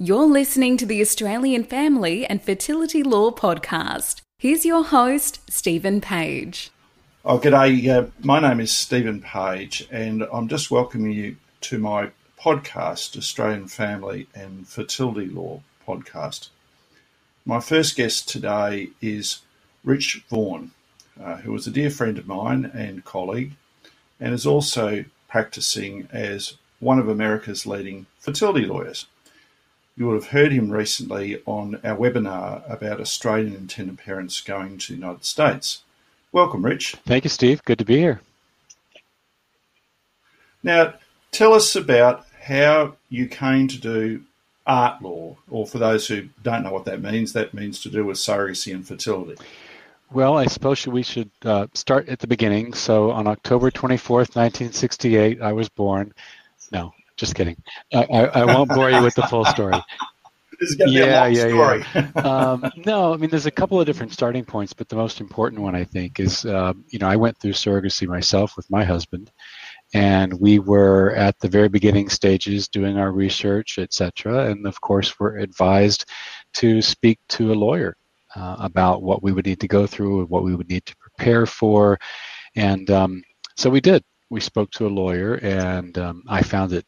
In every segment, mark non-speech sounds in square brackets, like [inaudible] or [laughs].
You're listening to the Australian Family and Fertility Law Podcast. Here's your host, Stephen Page. Oh, g'day. Uh, my name is Stephen Page, and I'm just welcoming you to my podcast, Australian Family and Fertility Law Podcast. My first guest today is Rich Vaughan, uh, who is a dear friend of mine and colleague, and is also practicing as one of America's leading fertility lawyers. You will have heard him recently on our webinar about Australian intended parents going to the United States. Welcome, Rich. Thank you, Steve. Good to be here. Now, tell us about how you came to do art law, or for those who don't know what that means, that means to do with surrogacy and fertility. Well, I suppose we should uh, start at the beginning. So, on October 24th, 1968, I was born. No, just kidding. I, I, I won't bore you with the full story. yeah, yeah, story. yeah. [laughs] [laughs] um, no, I mean, there's a couple of different starting points, but the most important one, I think, is uh, you know, I went through surrogacy myself with my husband, and we were at the very beginning stages doing our research, etc. And of course, we're advised to speak to a lawyer uh, about what we would need to go through, and what we would need to prepare for, and um, so we did. We spoke to a lawyer, and um, I found it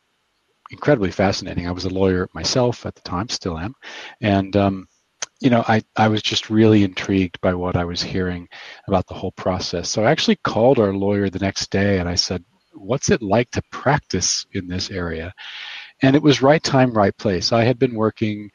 incredibly fascinating. I was a lawyer myself at the time, still am, and um, you know, I, I was just really intrigued by what I was hearing about the whole process. So I actually called our lawyer the next day and I said, What's it like to practice in this area? And it was right time, right place. I had been working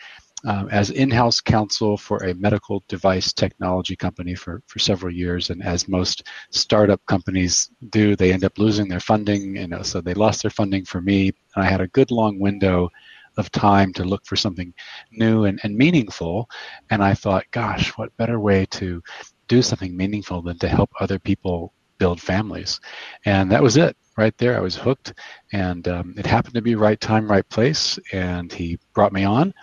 um, as in-house counsel for a medical device technology company for, for several years. And as most startup companies do, they end up losing their funding. You know, so they lost their funding for me, and I had a good long window of time to look for something new and, and meaningful. And I thought, gosh, what better way to do something meaningful than to help other people build families? And that was it right there. I was hooked, and um, it happened to be right time, right place. And he brought me on.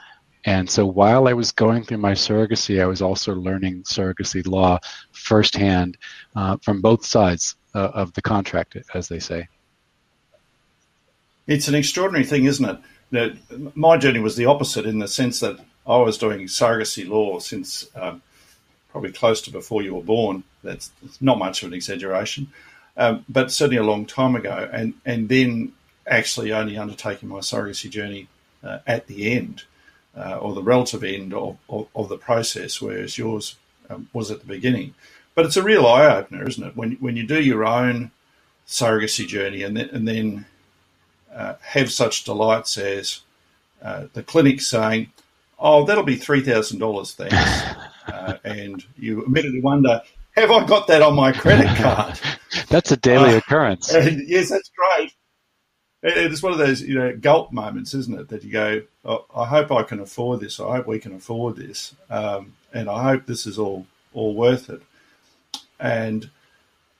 And so while I was going through my surrogacy, I was also learning surrogacy law firsthand uh, from both sides uh, of the contract, as they say. It's an extraordinary thing, isn't it? That my journey was the opposite in the sense that I was doing surrogacy law since um, probably close to before you were born. That's not much of an exaggeration, um, but certainly a long time ago. And and then actually only undertaking my surrogacy journey uh, at the end uh, or the relative end of, of, of, the process, whereas yours um, was at the beginning. But it's a real eye opener, isn't it? When when you do your own surrogacy journey and then, and then uh, have such delights as uh, the clinic saying, "Oh, that'll be three thousand dollars, thanks," [laughs] uh, and you immediately wonder, "Have I got that on my credit [laughs] card?" that's a daily uh, occurrence. [laughs] yes, that's great. It's one of those, you know, gulp moments, isn't it? That you go, oh, I hope I can afford this. I hope we can afford this, um, and I hope this is all all worth it. And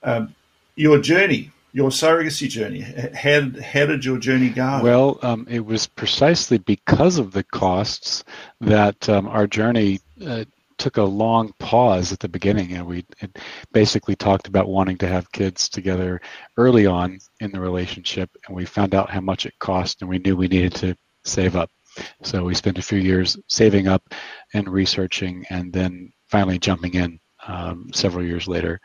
um, your journey, your surrogacy journey, how how did your journey go? Well, um, it was precisely because of the costs that um, our journey. Uh, took a long pause at the beginning and we basically talked about wanting to have kids together early on in the relationship and we found out how much it cost and we knew we needed to save up. So we spent a few years saving up and researching and then finally jumping in um, several years later.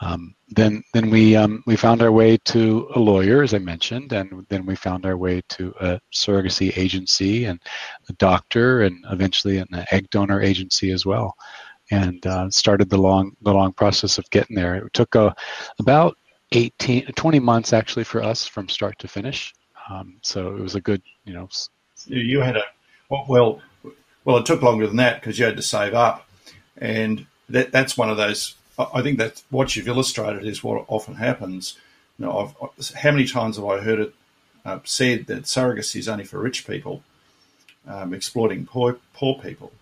Um, then then we um, we found our way to a lawyer, as I mentioned, and then we found our way to a surrogacy agency and a doctor, and eventually an egg donor agency as well, and uh, started the long the long process of getting there. It took uh, about 18, 20 months actually for us from start to finish. Um, so it was a good, you know. You had a well, well, it took longer than that because you had to save up, and that that's one of those. I think that what you've illustrated is what often happens. You know, I've, how many times have I heard it uh, said that surrogacy is only for rich people, um, exploiting poor poor people,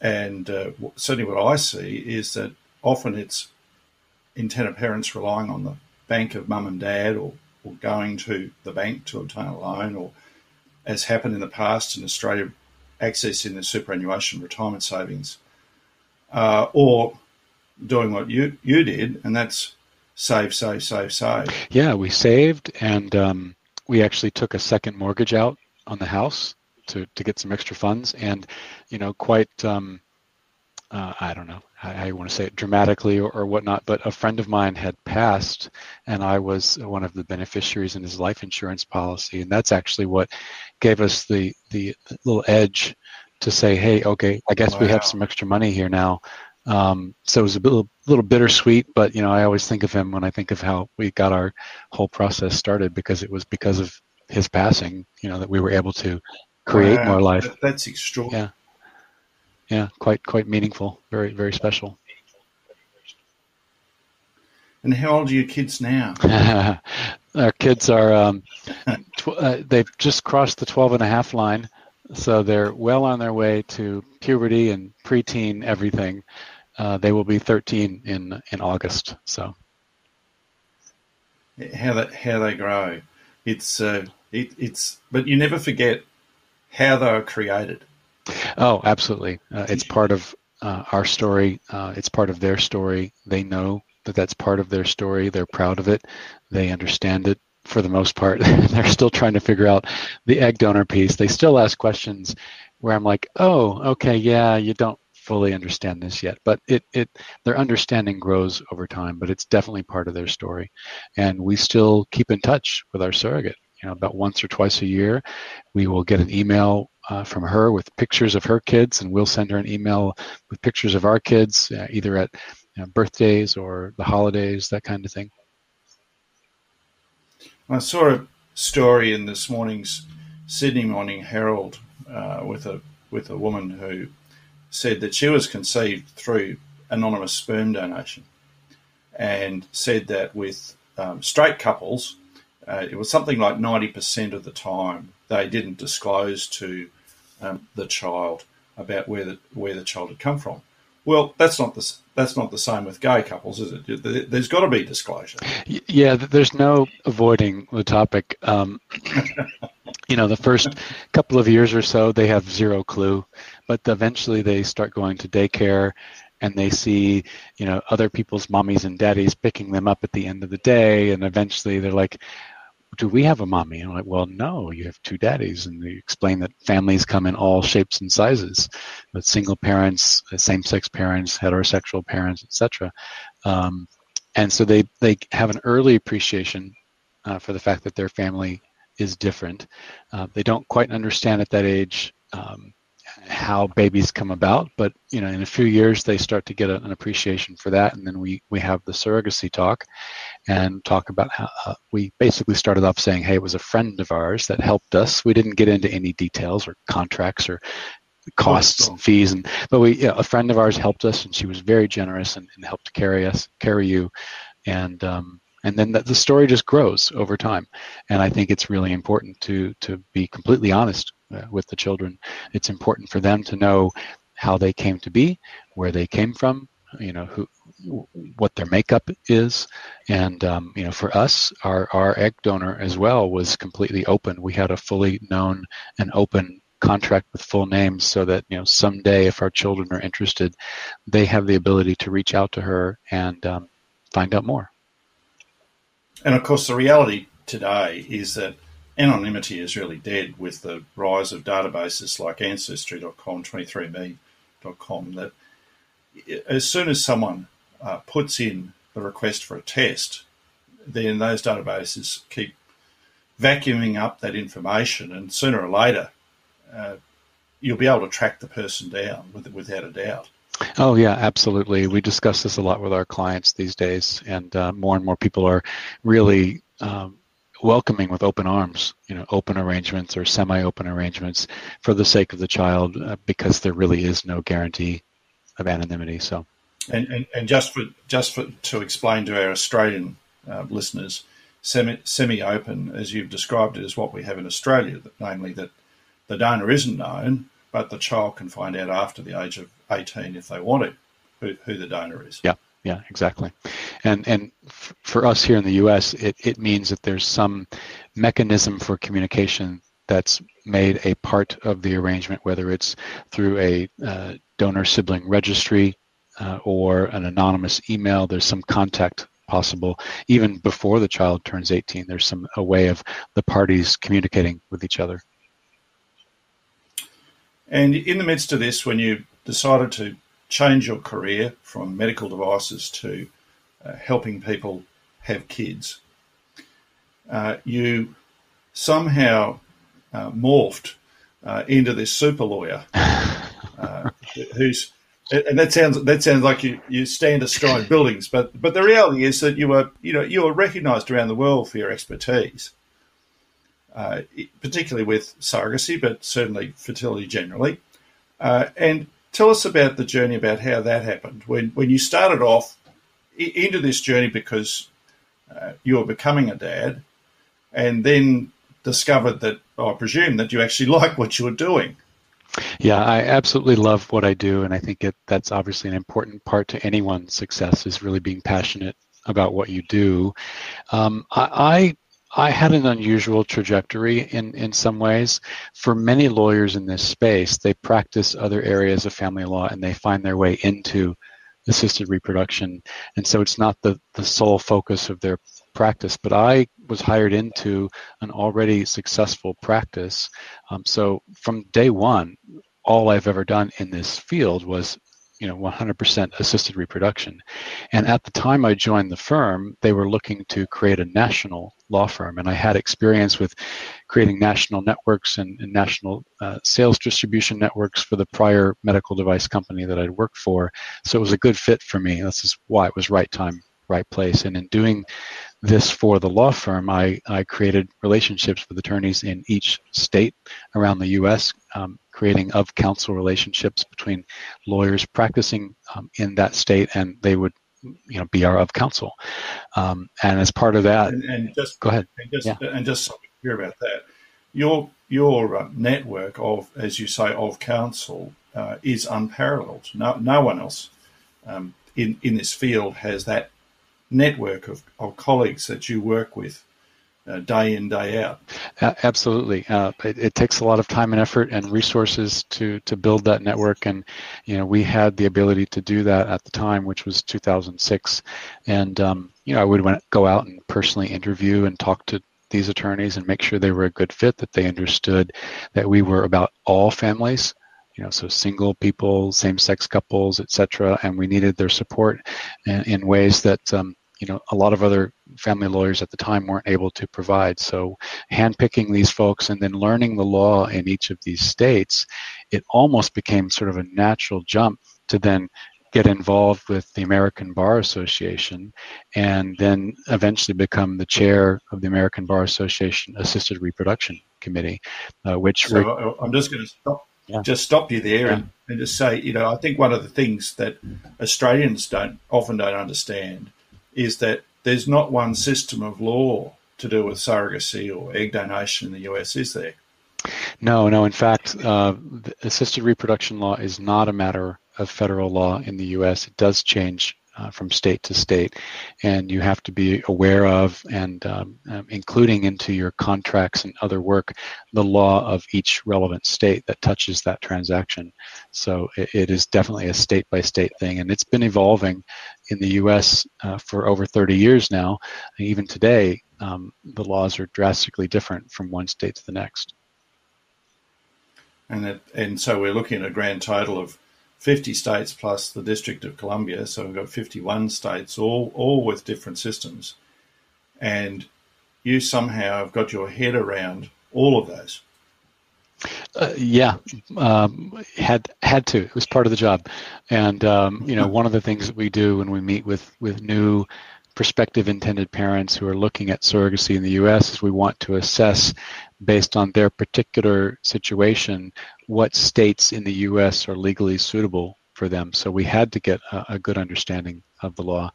and uh, certainly what I see is that often it's intended parents relying on the bank of mum and dad, or, or going to the bank to obtain a loan, or as happened in the past in Australia, accessing the superannuation retirement savings uh, or doing what you you did, and that's save, save, save, save. Yeah, we saved, and um, we actually took a second mortgage out on the house to to get some extra funds, and you know, quite um, uh, I don't know how, how you want to say it dramatically or, or whatnot, but a friend of mine had passed, and I was one of the beneficiaries in his life insurance policy, and that's actually what gave us the the little edge to say, hey, okay, I guess wow. we have some extra money here now. Um, so it was a little, little bittersweet, but you know, I always think of him when I think of how we got our whole process started because it was because of his passing, you know, that we were able to create wow. more life. That's extraordinary. Yeah yeah, quite quite meaningful, very very special. And how old are your kids now? [laughs] Our kids are um, tw- uh, they've just crossed the 12 and a half line, so they're well on their way to puberty and preteen everything. Uh, they will be 13 in in August. So how that how they grow, it's uh, it, it's but you never forget how they are created. Oh, absolutely. Uh, it's part of uh, our story. Uh, it's part of their story. They know that that's part of their story. They're proud of it. They understand it for the most part. [laughs] They're still trying to figure out the egg donor piece. They still ask questions where I'm like, oh, okay, yeah, you don't fully understand this yet, but it, it their understanding grows over time. But it's definitely part of their story, and we still keep in touch with our surrogate. You know, about once or twice a year, we will get an email uh, from her with pictures of her kids, and we'll send her an email with pictures of our kids, uh, either at you know, birthdays or the holidays, that kind of thing. I saw a story in this morning's Sydney Morning Herald uh, with a with a woman who said that she was conceived through anonymous sperm donation, and said that with um, straight couples, uh, it was something like ninety percent of the time they didn't disclose to um, the child about where the where the child had come from. Well, that's not the that's not the same with gay couples, is it? There's got to be disclosure. Yeah, there's no avoiding the topic. Um, [laughs] you know, the first couple of years or so, they have zero clue, but eventually they start going to daycare and they see, you know, other people's mommies and daddies picking them up at the end of the day, and eventually they're like, do we have a mommy? And I'm like, well, no, you have two daddies. And they explain that families come in all shapes and sizes, with single parents, uh, same-sex parents, heterosexual parents, etc. Um, and so they, they have an early appreciation uh, for the fact that their family is different. Uh, they don't quite understand at that age um, how babies come about, but you know, in a few years they start to get a, an appreciation for that, and then we we have the surrogacy talk, and talk about how uh, we basically started off saying, hey, it was a friend of ours that helped us. We didn't get into any details or contracts or costs and fees, and but we yeah, a friend of ours helped us, and she was very generous and, and helped carry us, carry you, and um, and then the, the story just grows over time. And I think it's really important to to be completely honest uh, with the children. It's important for them to know how they came to be, where they came from, you know, who, what their makeup is, and um, you know, for us, our our egg donor as well was completely open. We had a fully known and open contract with full names so that you know someday if our children are interested they have the ability to reach out to her and um, find out more and of course the reality today is that anonymity is really dead with the rise of databases like Ancestry.com, 23andMe.com. That as soon as someone uh, puts in the request for a test, then those databases keep vacuuming up that information, and sooner or later, uh, you'll be able to track the person down with, without a doubt. Oh yeah, absolutely. We discuss this a lot with our clients these days, and uh, more and more people are really um, welcoming with open arms, you know, open arrangements or semi-open arrangements for the sake of the child, uh, because there really is no guarantee of anonymity. So, and and, and just for just for to explain to our Australian uh, listeners, semi semi-open, as you've described it, is what we have in Australia, that, namely that the donor isn't known, but the child can find out after the age of 18 if they want to who, who the donor is. Yeah yeah, exactly. And and f- for us here in the U.S., it, it means that there's some mechanism for communication that's made a part of the arrangement, whether it's through a uh, donor sibling registry uh, or an anonymous email. There's some contact possible even before the child turns 18. There's some a way of the parties communicating with each other. And in the midst of this, when you decided to change your career from medical devices to uh, helping people have kids, uh, you somehow uh, morphed uh, into this super lawyer uh, [laughs] who's and that sounds that sounds like you, you stand astride [laughs] buildings, but but the reality is that you were you know you were recognised around the world for your expertise, uh, particularly with surrogacy, but certainly fertility generally. And tell us about the journey about how that happened when when you started off into this journey because uh, you were becoming a dad, and then discovered that I presume that you actually [laughs] like what you were doing. Yeah, I absolutely love what I do, and I think it, that's obviously an important part to anyone's success is really being passionate about what you do. Um, I, I, I had an unusual trajectory in in some ways. For many lawyers in this space, they practice other areas of family law and they find their way into assisted reproduction, and so it's not the the sole focus of their practice, but I was hired into an already successful practice. Um, so from day one, all I've ever done in this field was you know 100% assisted reproduction and at the time i joined the firm they were looking to create a national law firm and i had experience with creating national networks and, and national uh, sales distribution networks for the prior medical device company that i'd worked for so it was a good fit for me this is why it was right time right place. And in doing this for the law firm, I, I created relationships with attorneys in each state around the U.S., um, creating of counsel relationships between lawyers practicing um, in that state, and they would you know be our of counsel. Um, and as part of that, and, and just go ahead. And just, yeah. and just hear about that. Your your uh, network of, as you say, of counsel uh, is unparalleled. No, no one else um, in in this field has that network of, of colleagues that you work with uh, day in day out. Absolutely. Uh, it, it, takes a lot of time and effort and resources to to build that network. And you know we had the ability to do that at the time which was 2006 and um, you know i would go out and personally interview and talk to these attorneys and make sure they were a good fit that they understood that we were about all families you know, so single people, same-sex couples, etc., and we needed their support in, in ways that um, you know a lot of other family lawyers at the time weren't able to provide. So, handpicking these folks and then learning the law in each of these states, it almost became sort of a natural jump to then get involved with the American Bar Association and then eventually become the chair of the American Bar Association Assisted Reproduction Committee, uh, which so re- I'm just going to stop yeah. just stop you there yeah. and, and just say, you know, I think one of the things that Australians don't often don't understand is that there's not one system of law to do with surrogacy or egg donation in the US, is there? No, no. In fact, uh, assisted reproduction law is not a matter of federal law in the U.S. It does change uh, from state to state, and you have to be aware of and um, um, including into your contracts and other work the law of each relevant state that touches that transaction. So it, it is definitely a state by state thing, and it's been evolving in the U.S. Uh, for over 30 years now. even today, um, the laws are drastically different from one state to the next. And, it, and so we're looking at a grand total of 50 states plus the District of Columbia, so we've got 51 states, all all with different systems, and you somehow have got your head around all of those. Uh, yeah, um, had had to. It was part of the job, and um, you know, one of the things that we do when we meet with with new prospective intended parents who are looking at surrogacy in the U.S. is we want to assess based on their particular situation what states in the U.S. are legally suitable for them. So we had to get a, a good understanding of the law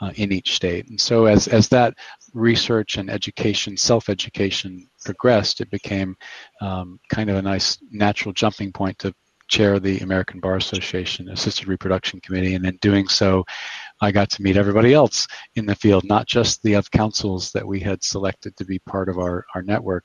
uh, in each state. And so as, as that research and education, self-education progressed, it became um, kind of a nice natural jumping point to chair the American Bar Association Assisted Reproduction Committee. And in doing so, I got to meet everybody else in the field, not just the of councils that we had selected to be part of our, our network.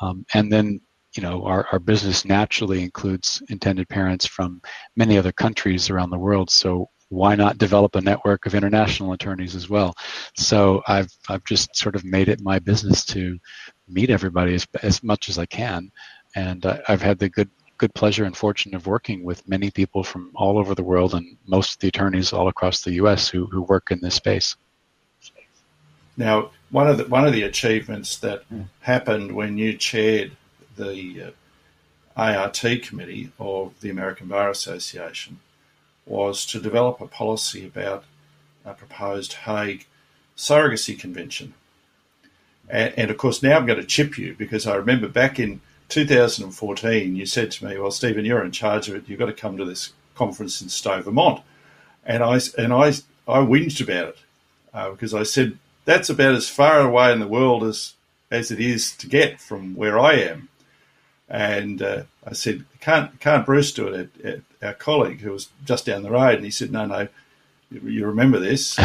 Um, and then you know, our, our business naturally includes intended parents from many other countries around the world. So why not develop a network of international attorneys as well? So I've I've just sort of made it my business to meet everybody as, as much as I can, and uh, I've had the good good pleasure and fortune of working with many people from all over the world and most of the attorneys all across the U.S. who, who work in this space. Now, one of the one of the achievements that mm. happened when you chaired the uh, ART committee of the American Bar Association was to develop a policy about a proposed Hague surrogacy convention. And, and, of course, now I'm going to chip you because I remember back in 2014, you said to me, "Well, Stephen, you're in charge of it. You've got to come to this conference in Stowe, Vermont." And I and I I whinged about it uh, because I said that's about as far away in the world as as it is to get from where I am. And uh, I said, can't can't Bruce do it? At, at our colleague who was just down the road, and he said, no, no, you remember this?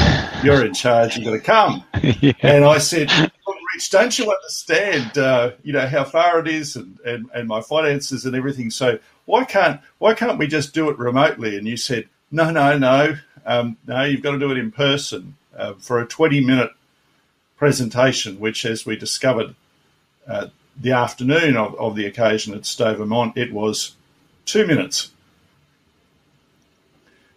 You're in charge. You've got to come. [laughs] yeah. And I said, Rich, don't you understand? Uh, you know how far it is, and, and, and my finances and everything. So why can't why can't we just do it remotely? And you said, no, no, no, um, no. You've got to do it in person uh, for a 20 minute presentation, which, as we discovered uh, the afternoon of, of the occasion at Stowe Vermont, it was two minutes.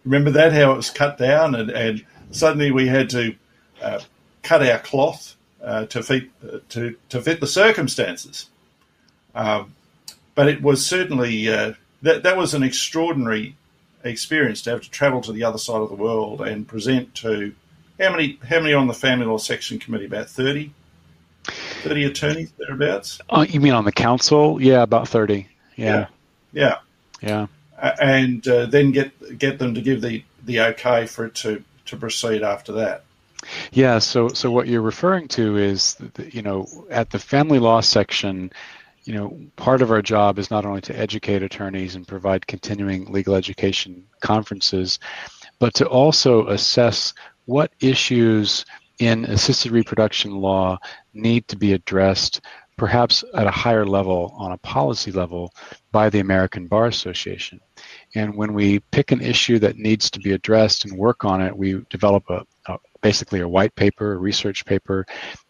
Remember that, how it was cut down, and, and suddenly we had to uh, cut our cloth uh, to, fit, to, to fit the circumstances. Um, but it was certainly, uh, that, that was an extraordinary experience to have to travel to the other side of the world and present to how many how many on the family law section committee? About 30? 30 attorneys thereabouts. Oh, you mean on the council? Yeah, about thirty. Yeah. Yeah. Yeah. yeah. and uh, then get get them to give the the okay for it to to proceed after that. Yeah. So so what you're referring to is you know at the family law section. You know, part of our job is not only to educate attorneys and provide continuing legal education conferences, but to also assess what issues in assisted reproduction law need to be addressed perhaps at a higher level on a policy level by the American Bar Association. And when we pick an issue that needs to be addressed and work on it, we develop a, a basically a white paper, a research paper,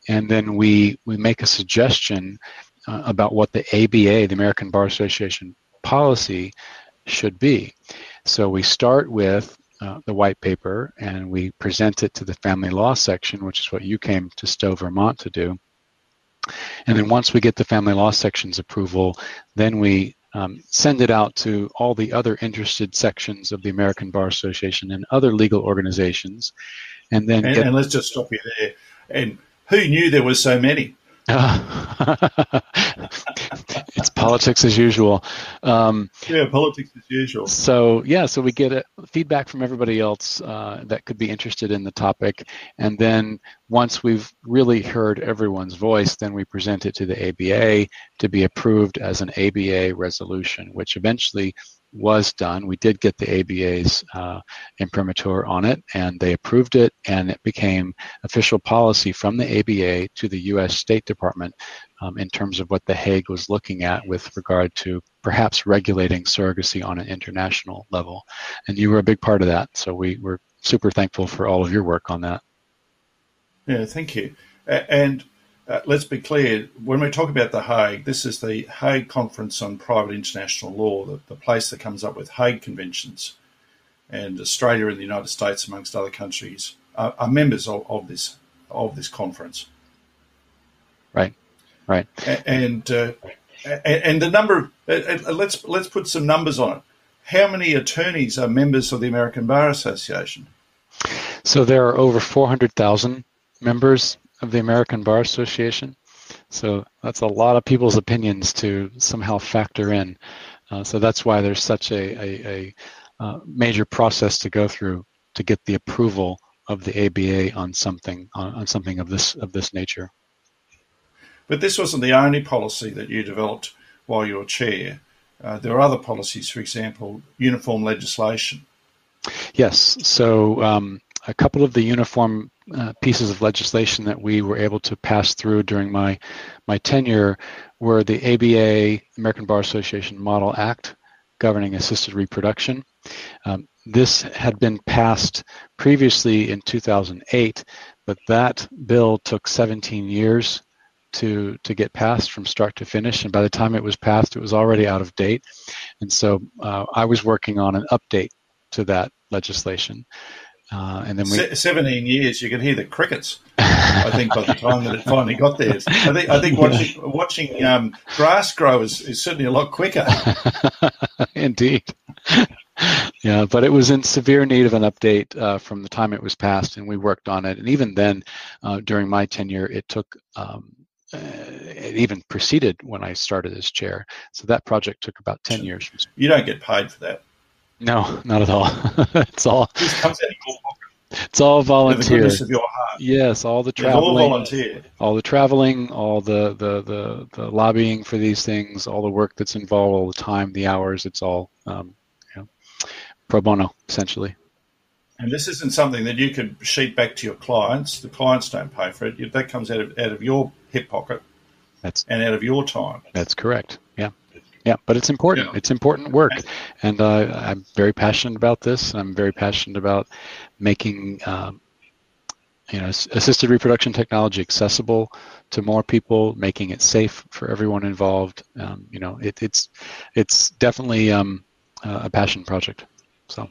and then we we make a suggestion uh, about what the ABA, the American Bar Association policy should be. So we start with uh, the white paper and we present it to the family law section, which is what you came to Stowe, Vermont to do. And then once we get the family law section's approval, then we um, send it out to all the other interested sections of the American Bar Association and other legal organizations. And then and, get, and let's just stop you there. And who knew there were so many? [laughs] it's politics as usual. Um, yeah, politics as usual. So yeah, so we get a, feedback from everybody else uh, that could be interested in the topic, and then once we've really heard everyone's voice, then we present it to the ABA to be approved as an ABA resolution, which eventually was done. We did get the ABA's uh, imprimatur on it, and they approved it, and it became official policy from the ABA to the U.S. State Department um, in terms of what The Hague was looking at with regard to perhaps regulating surrogacy on an international level. And you were a big part of that, so we were super thankful for all of your work on that. Yeah, thank you. And uh, let's be clear, when we talk about The Hague, this is the Hague Conference on Private International Law, the, the place that comes up with Hague Conventions. And Australia and the United States, amongst other countries, are, are members of, of, this of this conference. Right, right. And uh, and the number, of, let's let's put some numbers on it. How many attorneys are members of the American Bar Association? So there are over four hundred thousand members of the American Bar Association. So that's a lot of people's opinions to somehow factor in. Uh, so that's why there's such a, a, a uh, major process to go through to get the approval of the ABA on something on, on something of this of this nature. But this wasn't the only policy that you developed while you were chair. Uh, there are other policies, for example, uniform legislation. Yes. So um, a couple of the uniform uh, pieces of legislation that we were able to pass through during my my tenure were the ABA American Bar Association Model Act governing assisted reproduction. Um, this had been passed previously in 2008, but that bill took 17 years to to get passed from start to finish and by the time it was passed it was already out of date And so uh, I was working on an update to that legislation. Uh, and then we, Se- 17 years, you could hear the crickets. I think by the time that it finally got there, I think I think [laughs] watching watching um, grass grow is, is certainly a lot quicker. [laughs] Indeed. yeah, but it was in severe need of an update uh, from the time it was passed, and we worked on it. And even then, uh, during my tenure, it took. Um, uh, it even preceded when I started as chair, so that project took about ten years. You don't get paid for that. No, not at all. [laughs] it's all. This comes out of your pocket. It's all volunteer. The of your heart. Yes, all the It's traveling, all volunteer. all the traveling, all the, the the the lobbying for these things, all the work that's involved, all the time, the hours. It's all um, you know, pro bono, essentially. And this isn't something that you could sheet back to your clients. The clients don't pay for it. That comes out of out of your hip pocket That's and out of your time. that's correct. Yeah. But it's important. Yeah. It's important work, and uh, I'm very passionate about this. I'm very passionate about making. Um, you know, assisted reproduction technology accessible to more people, making it safe for everyone involved. Um, you know, it, it's it's definitely um, a passion project. So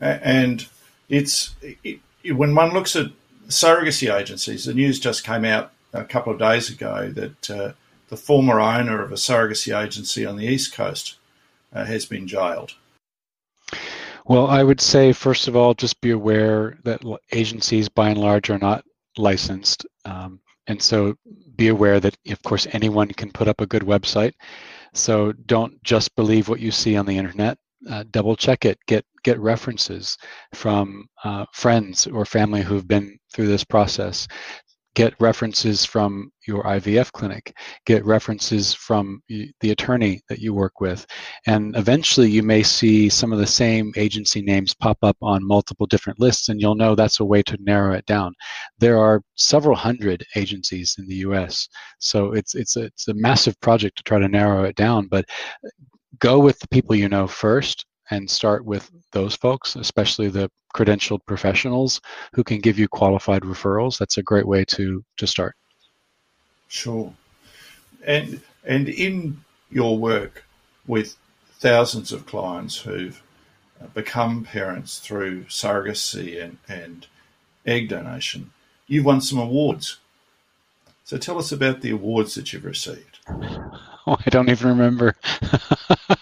And it's it, when one looks at surrogacy agencies, the news just came out a couple of days ago that uh, the former owner of a surrogacy agency on the east coast uh, has been jailed. Well, I would say, first of all, just be aware that agencies, by and large, are not licensed. Um, and so be aware that, of course, anyone can put up a good website. So don't just believe what you see on the internet. Uh, double check it. Get get references from uh, friends or family who've been through this process. Get references from your IVF clinic. Get references from the attorney that you work with and eventually you may see some of the same agency names pop up on multiple different lists and you'll know that's a way to narrow it down there are several hundred agencies in the US so it's it's a, it's a massive project to try to narrow it down but go with the people you know first and start with those folks especially the credentialed professionals who can give you qualified referrals that's a great way to to start Sure. And and in your work with thousands of clients who've uh, become parents through surrogacy and, and egg donation, you've won some awards. So tell us about the awards that you've received. [laughs] Oh, I don't even remember. [laughs]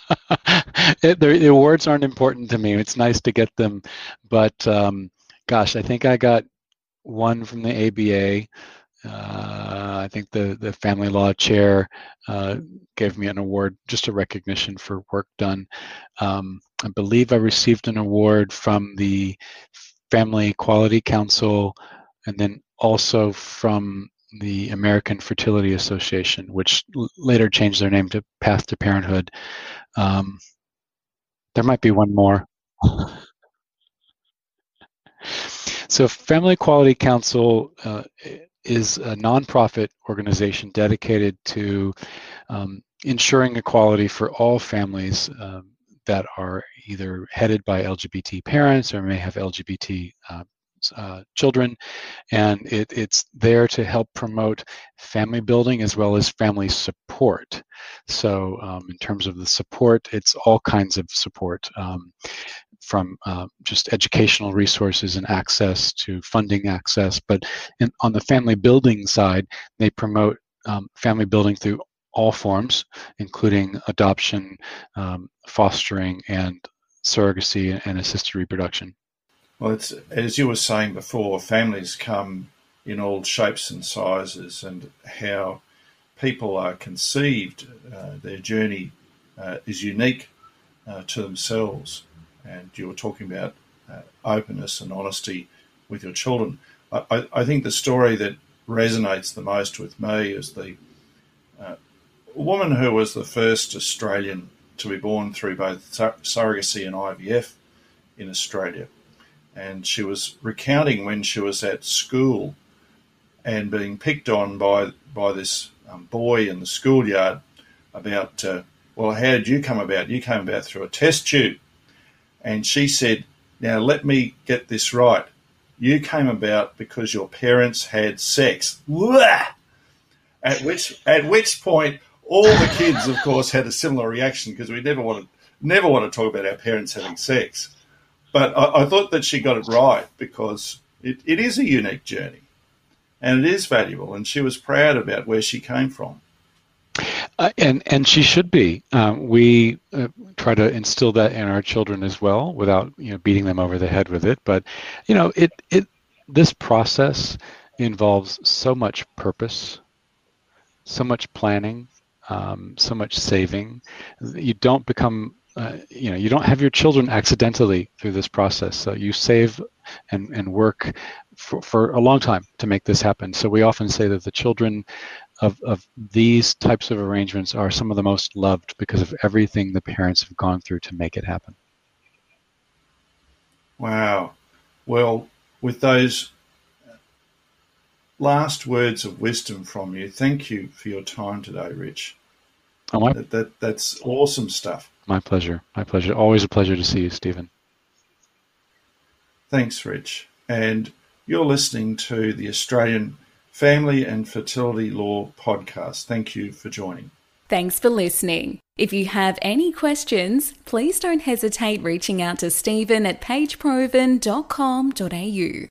the, the awards aren't important to me. It's nice to get them, but um, gosh, I think I got one from the ABA. Uh, I think the the family law chair uh, gave me an award, just a recognition for work done. Um, I believe I received an award from the Family Equality Council, and then also from the American Fertility Association, which l- later changed their name to Path to Parenthood. Um, there might be one more. so, Family Equality Council uh, is a nonprofit organization dedicated to um, ensuring equality for all families um, that are either headed by LGBT parents or may have LGBT uh, uh, children, and it, it's there to help promote family building as well as family support. So, um, in terms of the support, it's all kinds of support. Um, from uh, just educational resources and access to funding access, but in, on the family building side, they promote um, family building through all forms, including adoption, um, fostering, and surrogacy and assisted reproduction. Well, it's as you were saying before, families come in all shapes and sizes, and how people are conceived, uh, their journey uh, is unique uh, to themselves. And you were talking about uh, openness and honesty with your children. I, I, I think the story that resonates the most with me is the uh, woman who was the first Australian to be born through both sur- surrogacy and IVF in Australia and she was recounting when she was at school and being picked on by by this um, boy in the schoolyard about uh, well how did you come about? You came about through a test tube. And she said now let me get this right. You came about because your parents had sex. At which at which point all the kids, of course, had a similar reaction because we never wanted never want to talk about our parents having sex. But I, I thought that she got it right because it, it is a unique journey and it is valuable. And she was proud about where she came from. Uh, and and she should be. Um, we uh, try to instill that in our children as well, without you know beating them over the head with it. But you know, it it this process involves so much purpose, so much planning, um, so much saving. You don't become uh, you know you don't have your children accidentally through this process. So you save and, and work for, for a long time to make this happen. So we often say that the children of, of these types of arrangements are some of the most loved because of everything the parents have gone through to make it happen. Wow. Well with those last words of wisdom from you thank you for your time today rich. Oh, that, that, that's awesome stuff my pleasure. My pleasure. Always a pleasure to see you, Stephen. Thanks, Rich. And you're listening to the Australian Family and Fertility Law Podcast. Thank you for joining. Thanks for listening. If you have any questions, please don't hesitate reaching out to Stephen at pageprovan.com.au.